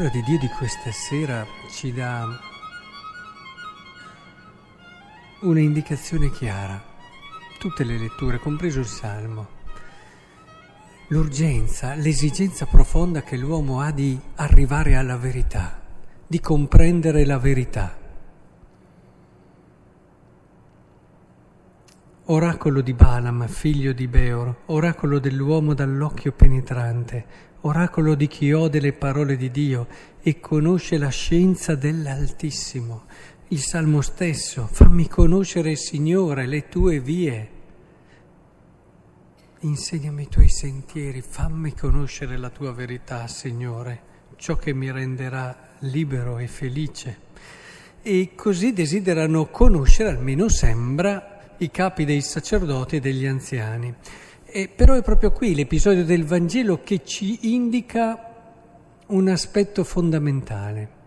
parola di Dio di questa sera ci dà una indicazione chiara, tutte le letture, compreso il Salmo. L'urgenza, l'esigenza profonda che l'uomo ha di arrivare alla verità, di comprendere la verità. Oracolo di Balaam, figlio di Beor, oracolo dell'uomo dall'occhio penetrante, oracolo di chi ode le parole di Dio e conosce la scienza dell'Altissimo. Il Salmo stesso, fammi conoscere, Signore, le tue vie. Insegnami i tuoi sentieri, fammi conoscere la tua verità, Signore, ciò che mi renderà libero e felice. E così desiderano conoscere, almeno sembra, i capi dei sacerdoti e degli anziani. E però è proprio qui l'episodio del Vangelo che ci indica un aspetto fondamentale.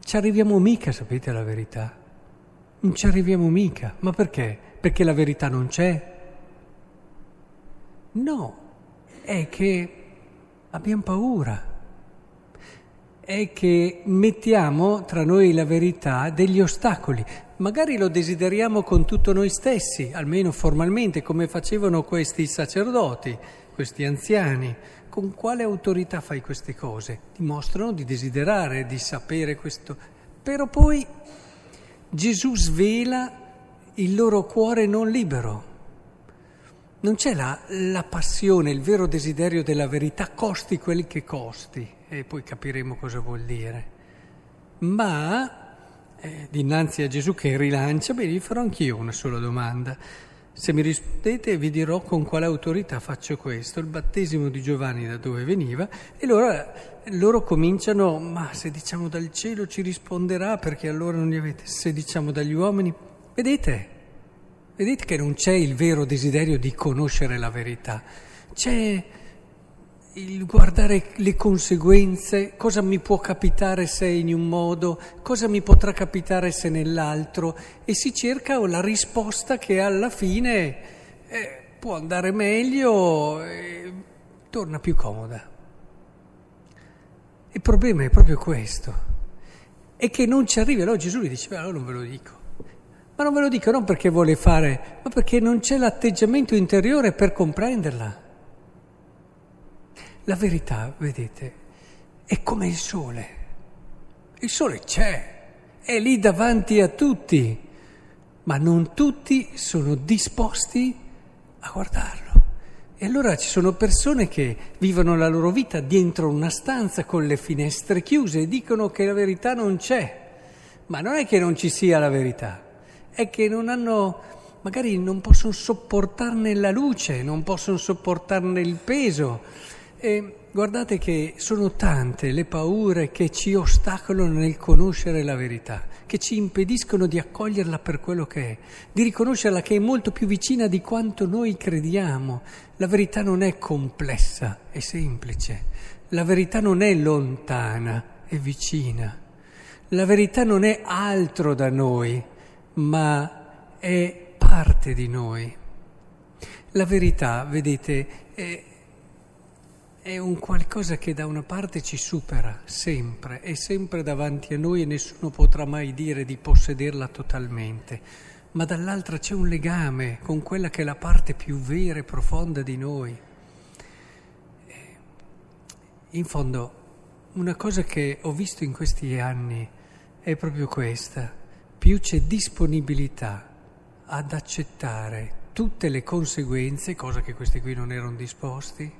Ci arriviamo mica, sapete la verità? Non ci arriviamo mica. Ma perché? Perché la verità non c'è? No, è che abbiamo paura è che mettiamo tra noi la verità degli ostacoli. Magari lo desideriamo con tutto noi stessi, almeno formalmente, come facevano questi sacerdoti, questi anziani. Con quale autorità fai queste cose? Dimostrano di desiderare, di sapere questo. Però poi Gesù svela il loro cuore non libero. Non c'è la, la passione, il vero desiderio della verità, costi quel che costi e poi capiremo cosa vuol dire. Ma eh, dinanzi a Gesù che rilancia, beh, gli farò anch'io una sola domanda. Se mi rispondete vi dirò con quale autorità faccio questo, il battesimo di Giovanni da dove veniva e allora loro cominciano, ma se diciamo dal cielo ci risponderà perché allora non li avete, se diciamo dagli uomini, vedete, vedete che non c'è il vero desiderio di conoscere la verità, c'è il guardare le conseguenze, cosa mi può capitare se in un modo, cosa mi potrà capitare se nell'altro, e si cerca la risposta che alla fine eh, può andare meglio e torna più comoda. Il problema è proprio questo, è che non ci arriva. Allora Gesù gli dice, allora non ve lo dico. Ma non ve lo dico non perché vuole fare, ma perché non c'è l'atteggiamento interiore per comprenderla. La verità, vedete, è come il sole. Il sole c'è, è lì davanti a tutti, ma non tutti sono disposti a guardarlo. E allora ci sono persone che vivono la loro vita dentro una stanza con le finestre chiuse e dicono che la verità non c'è. Ma non è che non ci sia la verità, è che non hanno, magari non possono sopportarne la luce, non possono sopportarne il peso e guardate che sono tante le paure che ci ostacolano nel conoscere la verità, che ci impediscono di accoglierla per quello che è, di riconoscerla che è molto più vicina di quanto noi crediamo. La verità non è complessa, è semplice. La verità non è lontana, è vicina. La verità non è altro da noi, ma è parte di noi. La verità, vedete, è è un qualcosa che da una parte ci supera sempre, è sempre davanti a noi e nessuno potrà mai dire di possederla totalmente, ma dall'altra c'è un legame con quella che è la parte più vera e profonda di noi. In fondo, una cosa che ho visto in questi anni è proprio questa, più c'è disponibilità ad accettare tutte le conseguenze, cosa che questi qui non erano disposti,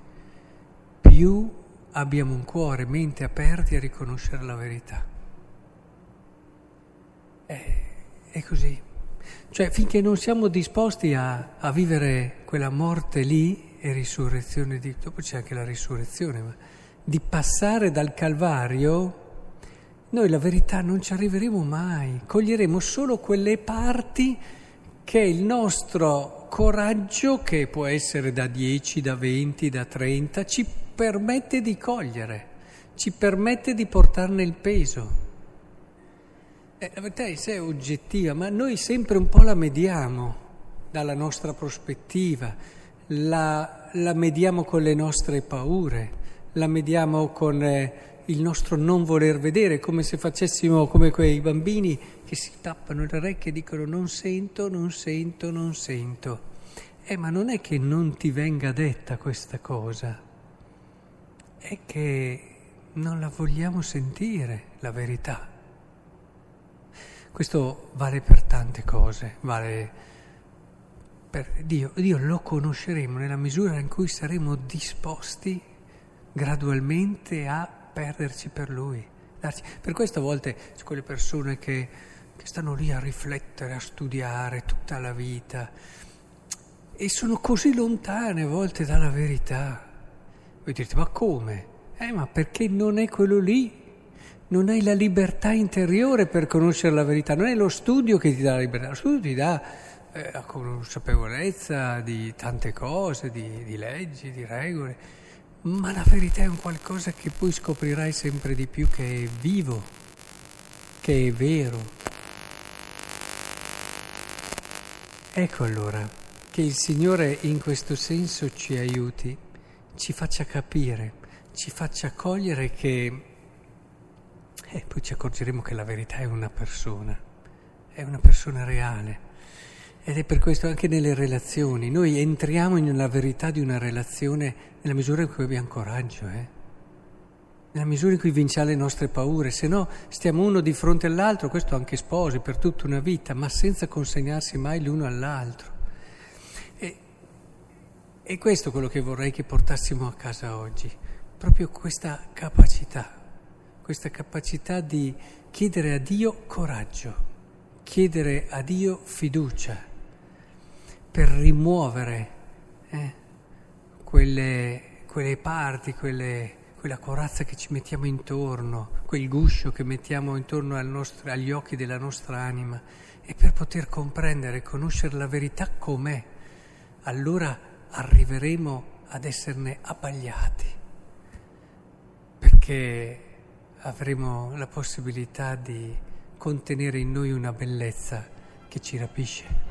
più abbiamo un cuore, mente aperti a riconoscere la verità. È, è così. Cioè, finché non siamo disposti a, a, vivere quella morte lì e risurrezione di... dopo c'è anche la risurrezione, ma di passare dal Calvario, noi la verità non ci arriveremo mai, coglieremo solo quelle parti che il nostro coraggio, che può essere da 10, da 20, da 30, ci permette di cogliere, ci permette di portarne il peso. Eh, la verità è sé è oggettiva, ma noi sempre un po' la mediamo dalla nostra prospettiva, la, la mediamo con le nostre paure, la mediamo con eh, il nostro non voler vedere, come se facessimo come quei bambini che si tappano le orecchie e dicono non sento, non sento, non sento. Eh, ma non è che non ti venga detta questa cosa, è che non la vogliamo sentire, la verità. Questo vale per tante cose, vale per Dio. Dio lo conosceremo nella misura in cui saremo disposti gradualmente a perderci per Lui. Darci. Per questo a volte quelle persone che, che stanno lì a riflettere, a studiare tutta la vita e sono così lontane a volte dalla verità. Voi direte, ma come? Eh, ma perché non è quello lì? Non hai la libertà interiore per conoscere la verità, non è lo studio che ti dà la libertà, lo studio ti dà eh, la consapevolezza di tante cose, di, di leggi, di regole, ma la verità è un qualcosa che poi scoprirai sempre di più che è vivo, che è vero. Ecco allora che il Signore in questo senso ci aiuti, ci faccia capire, ci faccia cogliere che... E poi ci accorgeremo che la verità è una persona, è una persona reale. Ed è per questo anche nelle relazioni. Noi entriamo nella verità di una relazione nella misura in cui abbiamo coraggio, eh? nella misura in cui vinciamo le nostre paure, se no stiamo uno di fronte all'altro, questo anche sposi, per tutta una vita, ma senza consegnarsi mai l'uno all'altro. E, e questo è quello che vorrei che portassimo a casa oggi, proprio questa capacità, questa capacità di chiedere a Dio coraggio, chiedere a Dio fiducia per rimuovere eh, quelle, quelle, parti, quelle, quella corazza che ci mettiamo intorno, quel guscio che mettiamo intorno nostro, agli occhi della nostra anima e per poter comprendere e conoscere la verità com'è, allora arriveremo ad esserne abbagliati, perché avremo la possibilità di contenere in noi una bellezza che ci rapisce.